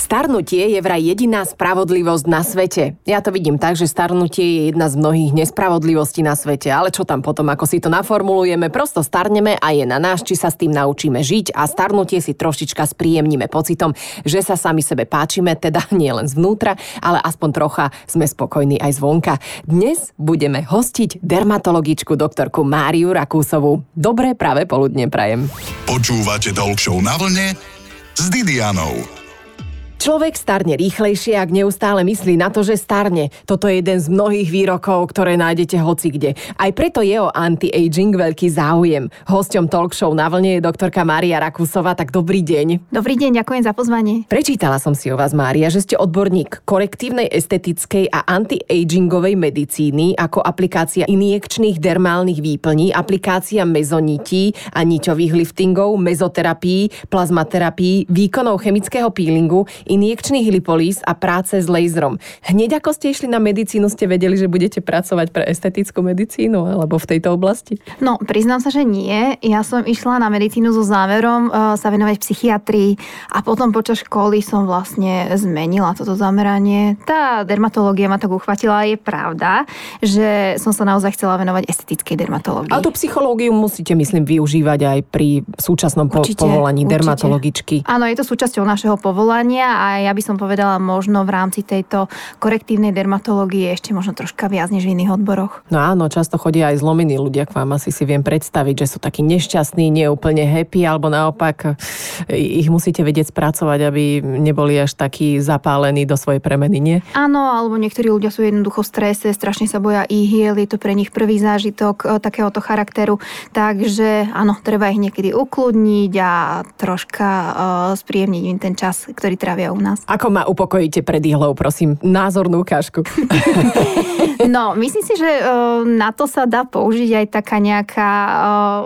Starnutie je vraj jediná spravodlivosť na svete. Ja to vidím tak, že starnutie je jedna z mnohých nespravodlivostí na svete, ale čo tam potom, ako si to naformulujeme, prosto starneme a je na nás, či sa s tým naučíme žiť a starnutie si trošička spríjemníme pocitom, že sa sami sebe páčime, teda nie len zvnútra, ale aspoň trocha sme spokojní aj zvonka. Dnes budeme hostiť dermatologičku doktorku Máriu Rakúsovú. Dobré práve poludne prajem. Počúvate Talk na vlne s Didianou. Človek starne rýchlejšie, ak neustále myslí na to, že starne. Toto je jeden z mnohých výrokov, ktoré nájdete hoci kde. Aj preto je o anti-aging veľký záujem. Hosťom talk show na vlne je doktorka Mária Rakusová, tak dobrý deň. Dobrý deň, ďakujem za pozvanie. Prečítala som si o vás, Mária, že ste odborník korektívnej estetickej a anti-agingovej medicíny ako aplikácia injekčných dermálnych výplní, aplikácia mezonití a niťových liftingov, mezoterapii, plazmaterapii, výkonov chemického peelingu, injekčných lipolís a práce s laserom. Hneď ako ste išli na medicínu, ste vedeli, že budete pracovať pre estetickú medicínu alebo v tejto oblasti? No, priznám sa, že nie. Ja som išla na medicínu so zámerom uh, sa venovať psychiatrii a potom počas školy som vlastne zmenila toto zameranie. Tá dermatológia ma tak uchvatila a je pravda, že som sa naozaj chcela venovať estetickej dermatológii. A tú psychológiu musíte, myslím, využívať aj pri súčasnom určite, povolaní určite. dermatologičky. Áno, je to súčasťou našeho povolania a ja by som povedala možno v rámci tejto korektívnej dermatológie ešte možno troška viac než v iných odboroch. No áno, často chodia aj zlomení ľudia k vám, asi si viem predstaviť, že sú takí nešťastní, neúplne happy, alebo naopak ich musíte vedieť spracovať, aby neboli až takí zapálení do svojej premeny, nie? Áno, alebo niektorí ľudia sú jednoducho v strese, strašne sa boja ihiel, je to pre nich prvý zážitok e, takéhoto charakteru, takže áno, treba ich niekedy ukludniť a troška uh, spríjemniť im ten čas, ktorý trávia u nás. Ako ma upokojíte pred ihlou, prosím, názornú ukážku. no, myslím si, že na to sa dá použiť aj taká nejaká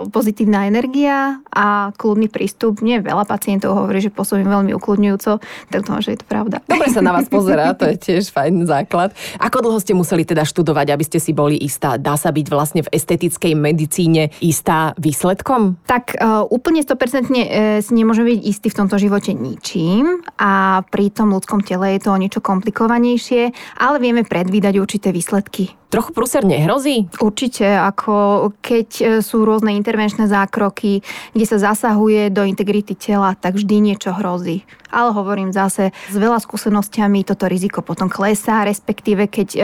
pozitívna energia a kľudný prístup. Nie veľa pacientov hovorí, že pôsobím veľmi ukludňujúco, tak to že je to pravda. Dobre sa na vás pozerá, to je tiež fajn základ. Ako dlho ste museli teda študovať, aby ste si boli istá? Dá sa byť vlastne v estetickej medicíne istá výsledkom? Tak uh, úplne 100% e, si nemôžeme byť istý v tomto živote ničím a pri tom ľudskom tele je to o niečo komplikovanejšie, ale vieme predvídať určité výsledky. Trochu prúser nehrozí? Určite, ako keď e, sú rôzne intervenčné zákroky, kde sa zasahuje do integrity tela, tak vždy niečo hrozí. Ale hovorím zase, s veľa skúsenostiami toto riziko potom klesá, respektíve keď e,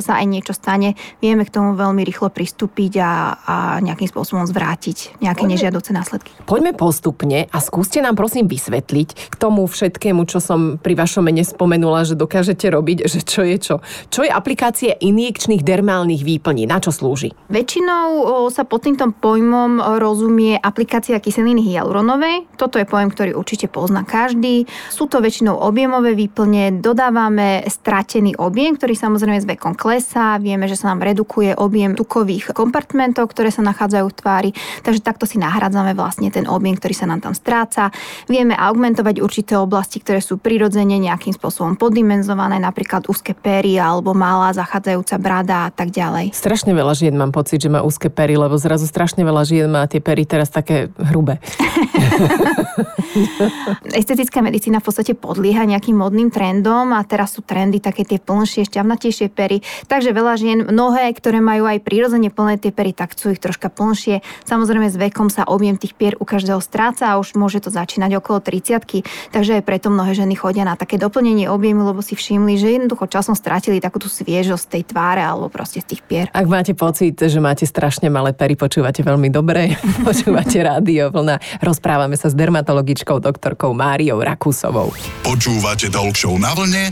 sa aj niečo stane, vieme k tomu veľmi rýchlo pristúpiť a, a nejakým spôsobom zvrátiť nejaké Poďme, nežiaduce následky. Poďme postupne a skúste nám prosím vysvetliť k tomu všetkému, čo som pri vašom mene spomenula, že dokážete robiť, že čo je čo. Čo je aplikácia injekčných dermálnych výplní? Na čo slúži? Väčšinou sa pod týmto pojmom rozumie aplikácia kyseliny hyaluronovej. Toto je pojem, ktorý určite pozná každý. Sú to väčšinou objemové výplne, dodávame stratený objem, ktorý samozrejme s vekom klesá. Vieme, že sa nám redukuje objem tukových kompartmentov, ktoré sa nachádzajú v tvári, takže takto si nahradzame vlastne ten objem, ktorý sa nám tam stráca. Vieme augmentovať určité oblasti, ktoré sú prirodzene nejakým spôsobom poddimenzované, napríklad úzke pery alebo malá zachádzajúca brada a tak ďalej. Strašne veľa žien mám pocit, že má úzke pery, lebo zrazu strašne veľa žien má tie pery teraz také hrubé. Estetická medicína v podstate podlieha nejakým modným trendom a teraz sú trendy také tie plnšie, šťavnatejšie pery. Takže veľa žien, mnohé, ktoré majú aj prírodzene plné tie pery, tak sú ich troška plnšie. Samozrejme s vekom sa objem tých pier u každého stráca a už môže to začínať okolo 30 takže aj preto mnohé ženy chodia na také doplnenie objemu, lebo si všimli, že jednoducho časom strátili takú tú sviežosť tej tváre alebo proste z tých pier. Ak máte pocit, že máte strašne malé pery, počúvate veľmi dobre, počúvate rádio vlna. Rozprávame sa s dermatologičkou doktorkou Máriou Rakusovou. Počúvate Talk na vlne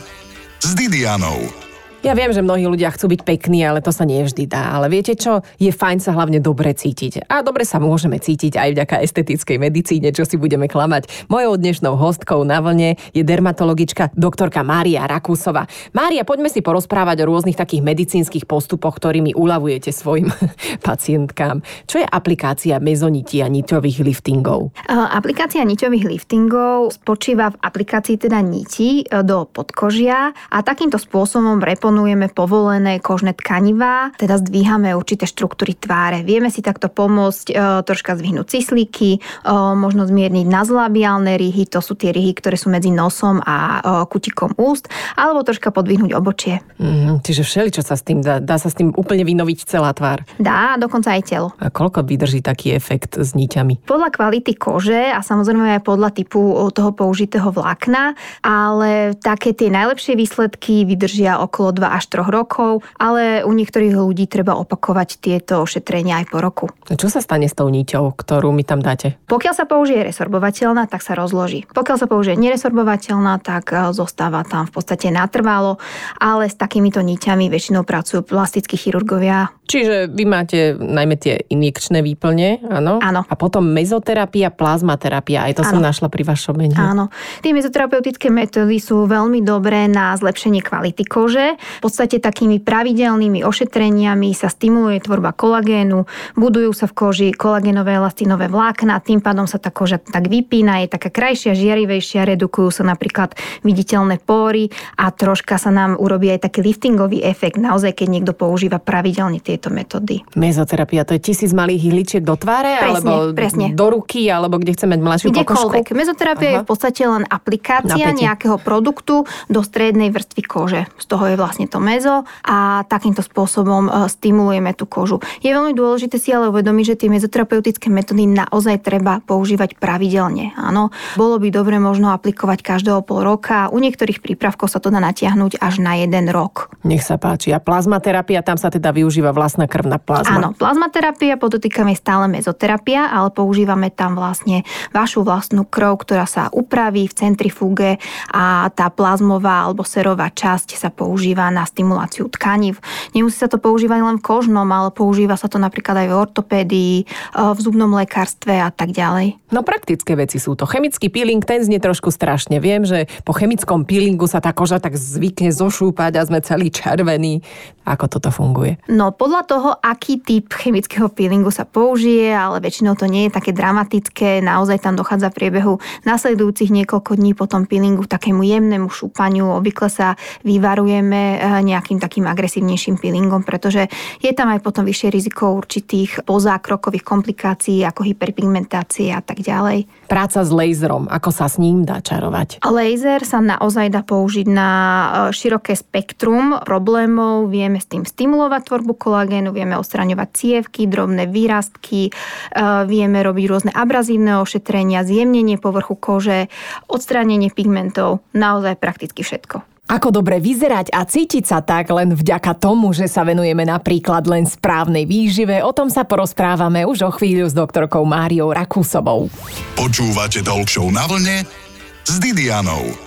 s Didianou. Ja viem, že mnohí ľudia chcú byť pekní, ale to sa nie vždy dá. Ale viete čo? Je fajn sa hlavne dobre cítiť. A dobre sa môžeme cítiť aj vďaka estetickej medicíne, čo si budeme klamať. Mojou dnešnou hostkou na vlne je dermatologička doktorka Mária Rakúsova. Mária, poďme si porozprávať o rôznych takých medicínskych postupoch, ktorými uľavujete svojim pacientkám. Čo je aplikácia mezonití a niťových liftingov? Aplikácia niťových liftingov spočíva v aplikácii teda niti e, do podkožia a takýmto spôsobom repon exponujeme povolené kožné tkanivá, teda zdvíhame určité štruktúry tváre. Vieme si takto pomôcť e, troška zvyhnúť cislíky, e, možno zmierniť nazlabiálne ryhy, to sú tie ryhy, ktoré sú medzi nosom a e, kutikom úst, alebo troška podvihnúť obočie. Mm, čiže všeli, čo sa s tým dá, dá sa s tým úplne vynoviť celá tvár. Dá, dokonca aj telo. A koľko vydrží taký efekt s niťami? Podľa kvality kože a samozrejme aj podľa typu toho použitého vlákna, ale také tie najlepšie výsledky vydržia okolo 2 až 3 rokov, ale u niektorých ľudí treba opakovať tieto ošetrenia aj po roku. A čo sa stane s tou niťou, ktorú mi tam dáte? Pokiaľ sa použije resorbovateľná, tak sa rozloží. Pokiaľ sa použije neresorbovateľná, tak e, zostáva tam v podstate natrvalo, ale s takýmito niťami väčšinou pracujú plastickí chirurgovia. Čiže vy máte najmä tie injekčné výplne, áno? Áno. A potom mezoterapia, plazmaterapia, aj to áno. som našla pri vašom mene. Áno. Tie mezoterapeutické metódy sú veľmi dobré na zlepšenie kvality kože. V podstate takými pravidelnými ošetreniami sa stimuluje tvorba kolagénu, budujú sa v koži kolagénové elastinové vlákna, tým pádom sa tá koža tak vypína, je taká krajšia, žiarivejšia, redukujú sa napríklad viditeľné pory a troška sa nám urobí aj taký liftingový efekt, naozaj keď niekto používa pravidelne tieto metódy. Mezoterapia, to je tisíc malých ihličiek do tváre, presne, alebo presne. do ruky, alebo kde chceme mať mladšiu Kdekoľvek. Mezoterapia Aha. je v podstate len aplikácia Napätie. nejakého produktu do strednej vrstvy kože. Z toho je vlastne to mezo a takýmto spôsobom e, stimulujeme tú kožu. Je veľmi dôležité si ale uvedomiť, že tie mezoterapeutické metódy naozaj treba používať pravidelne. Áno, bolo by dobre možno aplikovať každého pol roka. U niektorých prípravkov sa to dá natiahnuť až na jeden rok. Nech sa páči. A plazmaterapia, tam sa teda využíva vlastná krvná plazma. Áno, plazmaterapia, podotýkame stále mezoterapia, ale používame tam vlastne vašu vlastnú krv, ktorá sa upraví v centrifúge a tá plazmová alebo serová časť sa používa na stimuláciu tkaní. Nemusí sa to používať len v kožnom, ale používa sa to napríklad aj v ortopédii, v zubnom lekárstve a tak ďalej. No praktické veci sú to. Chemický peeling, ten znie trošku strašne. Viem, že po chemickom peelingu sa tá koža tak zvykne zošúpať a sme celý červený. Ako toto funguje? No podľa toho, aký typ chemického peelingu sa použije, ale väčšinou to nie je také dramatické. Naozaj tam dochádza v priebehu nasledujúcich niekoľko dní po tom peelingu k takému jemnému šúpaniu. Obvykle sa vyvarujeme nejakým takým agresívnejším peelingom, pretože je tam aj potom vyššie riziko určitých pozákrokových komplikácií ako hyperpigmentácie a tak ďalej. Práca s laserom, ako sa s ním dá čarovať? Laser sa naozaj dá použiť na eh, široké spektrum problémov. Vieme s tým stimulovať tvorbu kolagénu, vieme odstraňovať cievky, drobné výrastky, e, vieme robiť rôzne abrazívne ošetrenia, zjemnenie povrchu kože, odstránenie pigmentov, naozaj prakticky všetko. Ako dobre vyzerať a cítiť sa tak len vďaka tomu, že sa venujeme napríklad len správnej výžive, o tom sa porozprávame už o chvíľu s doktorkou Máriou Rakúsovou. Počúvate Talk na vlne s Didianou.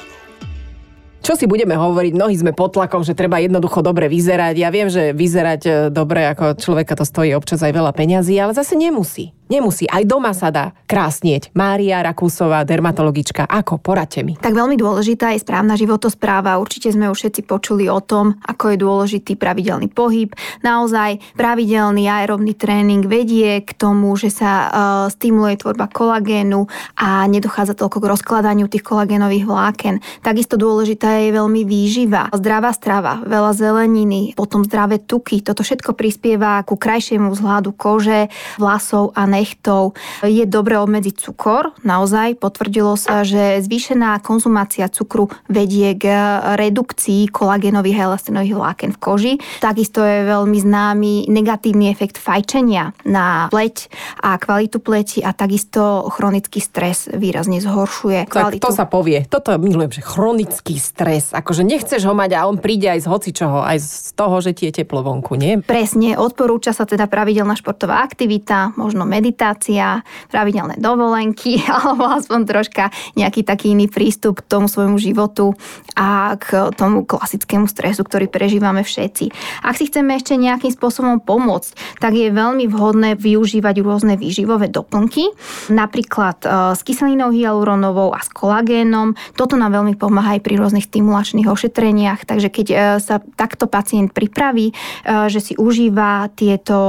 Čo si budeme hovoriť, mnohí sme pod tlakom, že treba jednoducho dobre vyzerať. Ja viem, že vyzerať e, dobre ako človeka to stojí občas aj veľa peňazí, ale zase nemusí. Nemusí, aj doma sa dá krásnieť. Mária Rakúsová, dermatologička, ako? Poradte mi. Tak veľmi dôležitá je správna životospráva. Určite sme už všetci počuli o tom, ako je dôležitý pravidelný pohyb. Naozaj pravidelný aerobný tréning vedie k tomu, že sa uh, stimuluje tvorba kolagénu a nedochádza toľko k rozkladaniu tých kolagénových vláken. Takisto dôležitá je veľmi výživa. Zdravá strava, veľa zeleniny, potom zdravé tuky. Toto všetko prispieva ku krajšiemu vzhľadu kože, vlasov a ne nechtov. Je dobre obmedziť cukor. Naozaj potvrdilo sa, že zvýšená konzumácia cukru vedie k redukcii kolagénových a elastinových vláken v koži. Takisto je veľmi známy negatívny efekt fajčenia na pleť a kvalitu pleti a takisto chronický stres výrazne zhoršuje kvalitu. Tak to sa povie. Toto milujem, že chronický stres. Akože nechceš ho mať a on príde aj z hocičoho, aj z toho, že ti je teplo vonku, nie? Presne, odporúča sa teda pravidelná športová aktivita, možno meditácia meditácia, pravidelné dovolenky alebo aspoň troška nejaký taký iný prístup k tomu svojmu životu a k tomu klasickému stresu, ktorý prežívame všetci. Ak si chceme ešte nejakým spôsobom pomôcť, tak je veľmi vhodné využívať rôzne výživové doplnky, napríklad e, s kyselinou hyaluronovou a s kolagénom. Toto nám veľmi pomáha aj pri rôznych stimulačných ošetreniach, takže keď e, sa takto pacient pripraví, e, že si užíva tieto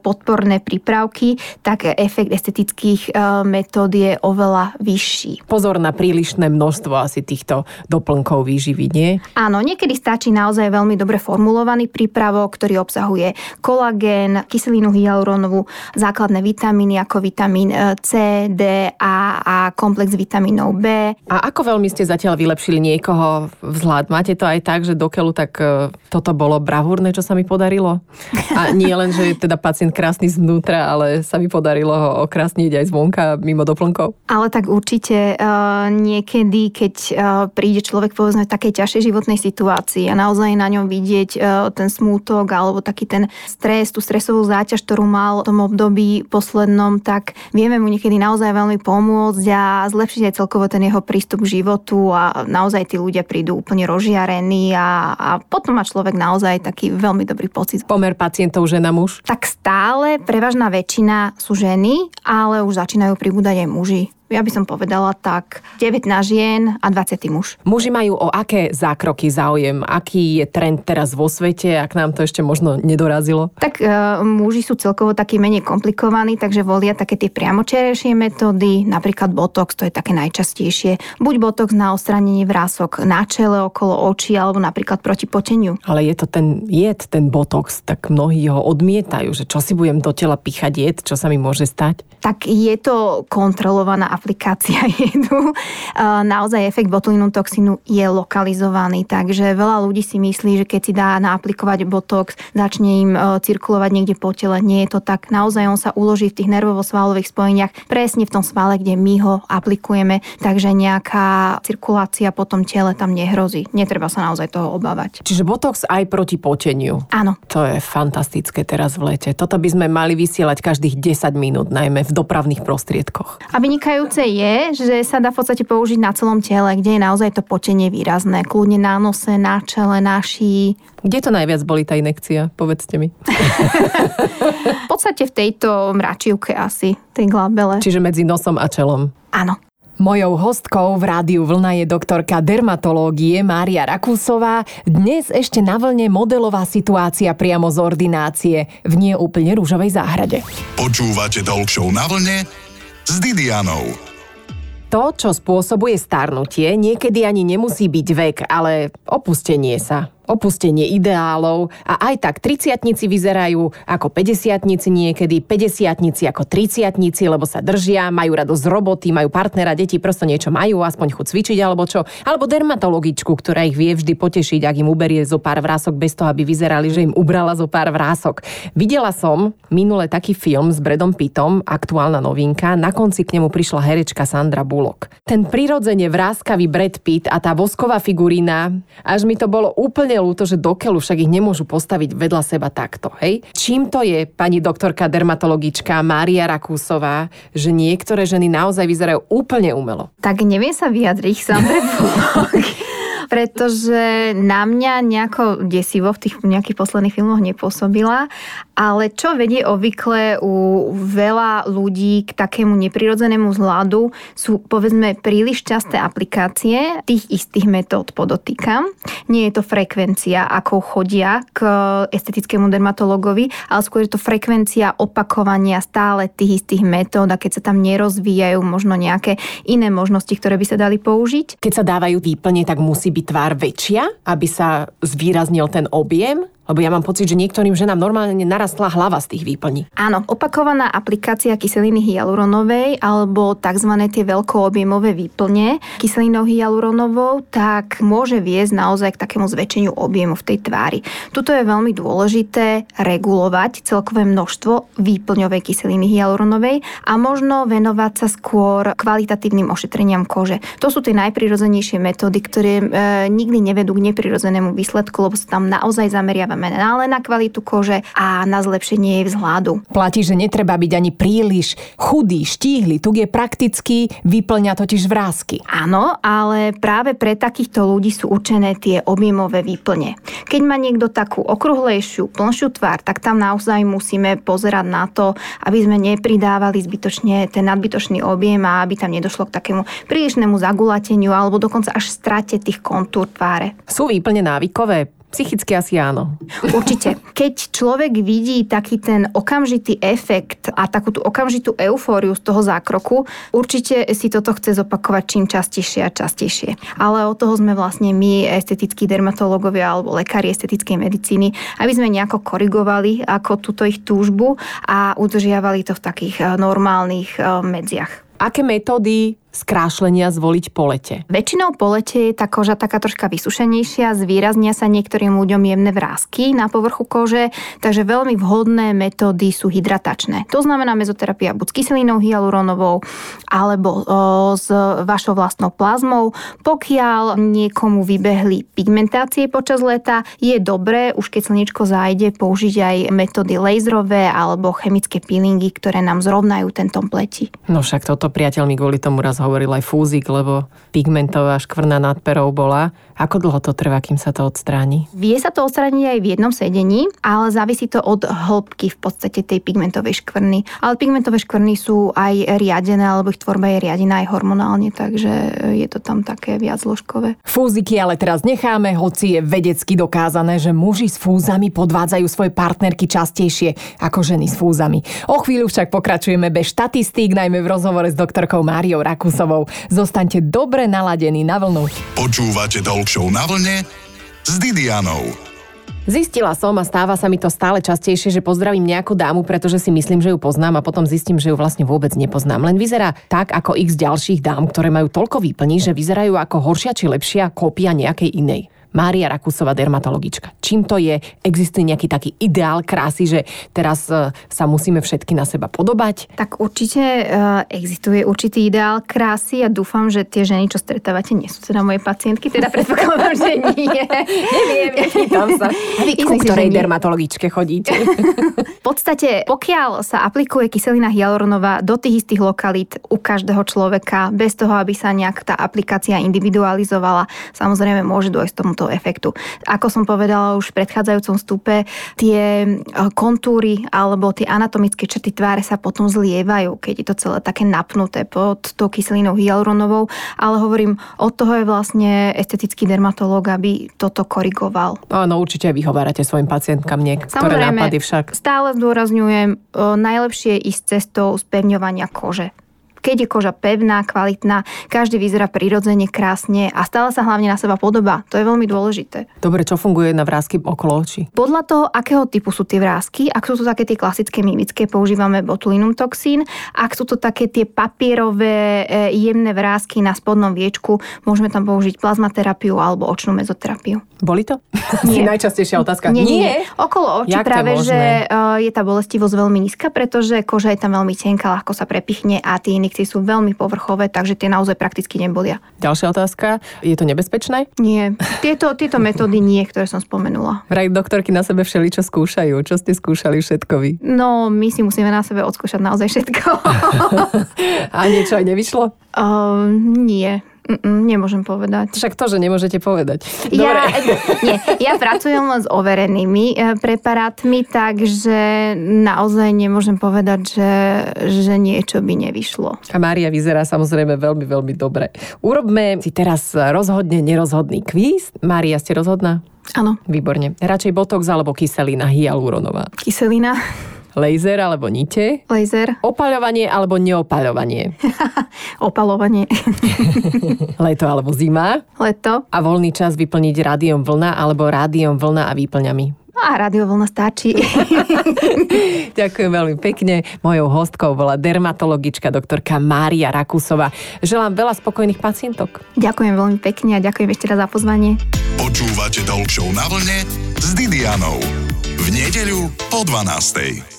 podporné prípravky, tak tak efekt estetických metód je oveľa vyšší. Pozor na prílišné množstvo asi týchto doplnkov výživy, nie? Áno, niekedy stačí naozaj veľmi dobre formulovaný prípravok, ktorý obsahuje kolagén, kyselinu hyaluronovú, základné vitamíny ako vitamín C, D, A a komplex vitamínov B. A ako veľmi ste zatiaľ vylepšili niekoho vzhľad? Máte to aj tak, že dokeľu tak toto bolo bravúrne, čo sa mi podarilo? A nie len, že je teda pacient krásny zvnútra, ale sa mi podarilo ho okrasniť aj zvonka mimo doplnkov. Ale tak určite uh, niekedy, keď uh, príde človek povedzme v takej ťažšej životnej situácii a naozaj na ňom vidieť uh, ten smútok alebo taký ten stres, tú stresovú záťaž, ktorú mal v tom období poslednom, tak vieme mu niekedy naozaj veľmi pomôcť a zlepšiť aj celkovo ten jeho prístup k životu a naozaj tí ľudia prídu úplne rozžiarení a, a potom má človek naozaj taký veľmi dobrý pocit. Pomer pacientov žena muž? Tak stále prevažná väčšina sú ženy, ale už začínajú pribúdať aj muži ja by som povedala tak 19 žien a 20 muž. Muži majú o aké zákroky záujem? Aký je trend teraz vo svete, ak nám to ešte možno nedorazilo? Tak e, muži sú celkovo takí menej komplikovaní, takže volia také tie priamočerejšie metódy, napríklad botox, to je také najčastejšie. Buď botox na odstránenie vrások na čele, okolo očí, alebo napríklad proti poteniu. Ale je to ten jed, ten botox, tak mnohí ho odmietajú, že čo si budem do tela píchať jed, čo sa mi môže stať? Tak je to kontrolovaná aplikácia jedu. Naozaj efekt botulínu toxínu je lokalizovaný, takže veľa ľudí si myslí, že keď si dá naaplikovať botox, začne im e, cirkulovať niekde po tele. Nie je to tak. Naozaj on sa uloží v tých nervovo-svalových spojeniach presne v tom svale, kde my ho aplikujeme, takže nejaká cirkulácia po tom tele tam nehrozí. Netreba sa naozaj toho obávať. Čiže botox aj proti poteniu. Áno. To je fantastické teraz v lete. Toto by sme mali vysielať každých 10 minút, najmä v dopravných prostriedkoch. A vynikajú vynikajúce je, že sa dá v podstate použiť na celom tele, kde je naozaj to potenie výrazné. Kľudne na nose, na čele, na šíji. Kde to najviac boli tá inekcia? Povedzte mi. v podstate v tejto mračivke asi, tej glabele. Čiže medzi nosom a čelom. Áno. Mojou hostkou v rádiu Vlna je doktorka dermatológie Mária Rakúsová. Dnes ešte na vlne modelová situácia priamo z ordinácie v nie úplne rúžovej záhrade. Počúvate Talk na vlne s Didianou. To, čo spôsobuje starnutie, niekedy ani nemusí byť vek, ale opustenie sa opustenie ideálov a aj tak 30 vyzerajú ako 50 niekedy, 50 ako 30 lebo sa držia, majú radosť z roboty, majú partnera, deti prosto niečo majú, aspoň chuť cvičiť alebo čo. Alebo dermatologičku, ktorá ich vie vždy potešiť, ak im uberie zo pár vrások bez toho, aby vyzerali, že im ubrala zo pár vrások. Videla som minule taký film s Bredom Pittom, aktuálna novinka, na konci k nemu prišla herečka Sandra Bullock. Ten prirodzene vráskavý Brad Pitt a tá vosková figurína, až mi to bolo úplne úplne ľúto, že dokeľu však ich nemôžu postaviť vedľa seba takto, hej? Čím to je, pani doktorka dermatologička Mária Rakúsová, že niektoré ženy naozaj vyzerajú úplne umelo? Tak neviem sa vyjadriť, Sandre pretože na mňa nejako desivo v tých nejakých posledných filmoch nepôsobila, ale čo vedie obvykle u veľa ľudí k takému neprirodzenému zhľadu sú povedzme príliš časté aplikácie tých istých metód podotýkam. Nie je to frekvencia, ako chodia k estetickému dermatologovi, ale skôr je to frekvencia opakovania stále tých istých metód a keď sa tam nerozvíjajú možno nejaké iné možnosti, ktoré by sa dali použiť. Keď sa dávajú výplne, tak musí byť tvár väčšia, aby sa zvýraznil ten objem? Lebo ja mám pocit, že niektorým ženám normálne narastla hlava z tých výplní. Áno, opakovaná aplikácia kyseliny hyaluronovej alebo tzv. tie veľkoobjemové výplne kyselinou hyaluronovou, tak môže viesť naozaj k takému zväčšeniu objemu v tej tvári. Tuto je veľmi dôležité regulovať celkové množstvo výplňovej kyseliny hyaluronovej a možno venovať sa skôr kvalitatívnym ošetreniam kože. To sú tie najprirodzenejšie metódy, ktoré e, nikdy nevedú k neprirodzenému výsledku, lebo sa tam naozaj zameriava zamerané len na kvalitu kože a na zlepšenie jej vzhľadu. Platí, že netreba byť ani príliš chudý, štíhly. Tu je prakticky vyplňa totiž vrázky. Áno, ale práve pre takýchto ľudí sú určené tie objemové výplne. Keď má niekto takú okruhlejšiu, plnšiu tvár, tak tam naozaj musíme pozerať na to, aby sme nepridávali zbytočne ten nadbytočný objem a aby tam nedošlo k takému prílišnému zagulateniu alebo dokonca až strate tých kontúr tváre. Sú výplne návykové? Psychicky asi áno. Určite. Keď človek vidí taký ten okamžitý efekt a takú tú okamžitú eufóriu z toho zákroku, určite si toto chce zopakovať čím častejšie a častejšie. Ale od toho sme vlastne my, estetickí dermatológovia alebo lekári estetickej medicíny, aby sme nejako korigovali ako túto ich túžbu a udržiavali to v takých eh, normálnych eh, medziach. Aké metódy skrášlenia zvoliť po lete? Väčšinou po lete je tá koža taká troška vysušenejšia, zvýraznia sa niektorým ľuďom jemné vrázky na povrchu kože, takže veľmi vhodné metódy sú hydratačné. To znamená mezoterapia buď s kyselinou hyaluronovou alebo o, s vašou vlastnou plazmou. Pokiaľ niekomu vybehli pigmentácie počas leta, je dobré, už keď slnečko zájde, použiť aj metódy laserové alebo chemické peelingy, ktoré nám zrovnajú ten tom pleti. No však toto priateľ mi kvôli tomu raz hovoril aj fúzik, lebo pigmentová škvrna nad perou bola. Ako dlho to trvá, kým sa to odstráni? Vie sa to odstrániť aj v jednom sedení, ale závisí to od hĺbky v podstate tej pigmentovej škvrny. Ale pigmentové škvrny sú aj riadené, alebo ich tvorba je riadená aj hormonálne, takže je to tam také viac zložkové. Fúziky ale teraz necháme, hoci je vedecky dokázané, že muži s fúzami podvádzajú svoje partnerky častejšie ako ženy s fúzami. O chvíľu však pokračujeme bez štatistík, najmä v rozhovore s doktorkou Máriou Rakus Kusovou. Zostaňte dobre naladení na vlnu. Počúvate Talk na vlne s Didianou. Zistila som a stáva sa mi to stále častejšie, že pozdravím nejakú dámu, pretože si myslím, že ju poznám a potom zistím, že ju vlastne vôbec nepoznám. Len vyzerá tak ako x ďalších dám, ktoré majú toľko výplní, že vyzerajú ako horšia či lepšia kópia nejakej inej. Mária Rakusová, dermatologička. Čím to je? Existuje nejaký taký ideál krásy, že teraz e, sa musíme všetky na seba podobať? Tak určite uh, existuje určitý ideál krásy a dúfam, že tie ženy, čo stretávate, nie sú teda moje pacientky, teda predpokladám, že nie. Neviem, nepýtam sa. Vy ku ktorej dermatologičke chodíte? podstate, pokiaľ sa aplikuje kyselina hyaluronová do tých istých lokalít u každého človeka, bez toho, aby sa nejak tá aplikácia individualizovala, samozrejme môže dôjsť tomuto efektu. Ako som povedala už v predchádzajúcom stupe, tie e, kontúry alebo tie anatomické črty tváre sa potom zlievajú, keď je to celé také napnuté pod tou kyselinou hyaluronovou, ale hovorím, od toho je vlastne estetický dermatológ, aby toto korigoval. Áno, určite vy hovárate svojim pacientkám niektoré nápady však. Stále zdôrazňujem, najlepšie ísť cestou spevňovania kože keď je koža pevná, kvalitná, každý vyzerá prirodzene, krásne a stále sa hlavne na seba podobá. To je veľmi dôležité. Dobre, čo funguje na vrázky okolo očí? Podľa toho, akého typu sú tie vrázky, ak sú to také tie klasické mimické, používame botulinum toxín, ak sú to také tie papierové e, jemné vrázky na spodnom viečku, môžeme tam použiť plazmaterapiu alebo očnú mezoterapiu. Boli to? Nie. najčastejšia otázka. Nie, nie, nie. Okolo očí Jak práve, že e, je tá bolestivosť veľmi nízka, pretože koža je tam veľmi tenká, ľahko sa prepichne a tie injekcie sú veľmi povrchové, takže tie naozaj prakticky nebolia. Ďalšia otázka. Je to nebezpečné? Nie. Tieto, tieto metódy nie, ktoré som spomenula. Vraj doktorky na sebe všeličo skúšajú. Čo ste skúšali všetko vy? No, my si musíme na sebe odskúšať naozaj všetko. a niečo aj nevyšlo? Uh, nie. Mm, nemôžem povedať. Však to, že nemôžete povedať. Dobre. Ja, nie, ja pracujem len s overenými e, preparátmi, takže naozaj nemôžem povedať, že, že niečo by nevyšlo. A Mária vyzerá samozrejme veľmi, veľmi dobre. Urobme si teraz rozhodne nerozhodný kvíz. Mária, ste rozhodná? Áno. Výborne. Radšej botox alebo kyselina hyaluronová? Kyselina. Laser alebo nite? Laser. Opaľovanie alebo neopaľovanie? Opalovanie. Leto alebo zima? Leto. A voľný čas vyplniť rádiom vlna alebo rádiom vlna a výplňami? A radiovlna stačí. Ďakujem veľmi pekne. Mojou hostkou bola dermatologička doktorka Mária Rakusová. Želám veľa spokojných pacientok. Ďakujem veľmi pekne a ďakujem ešte raz za pozvanie. Počúvate Talk na vlne s Didianou. V nedeľu po 12.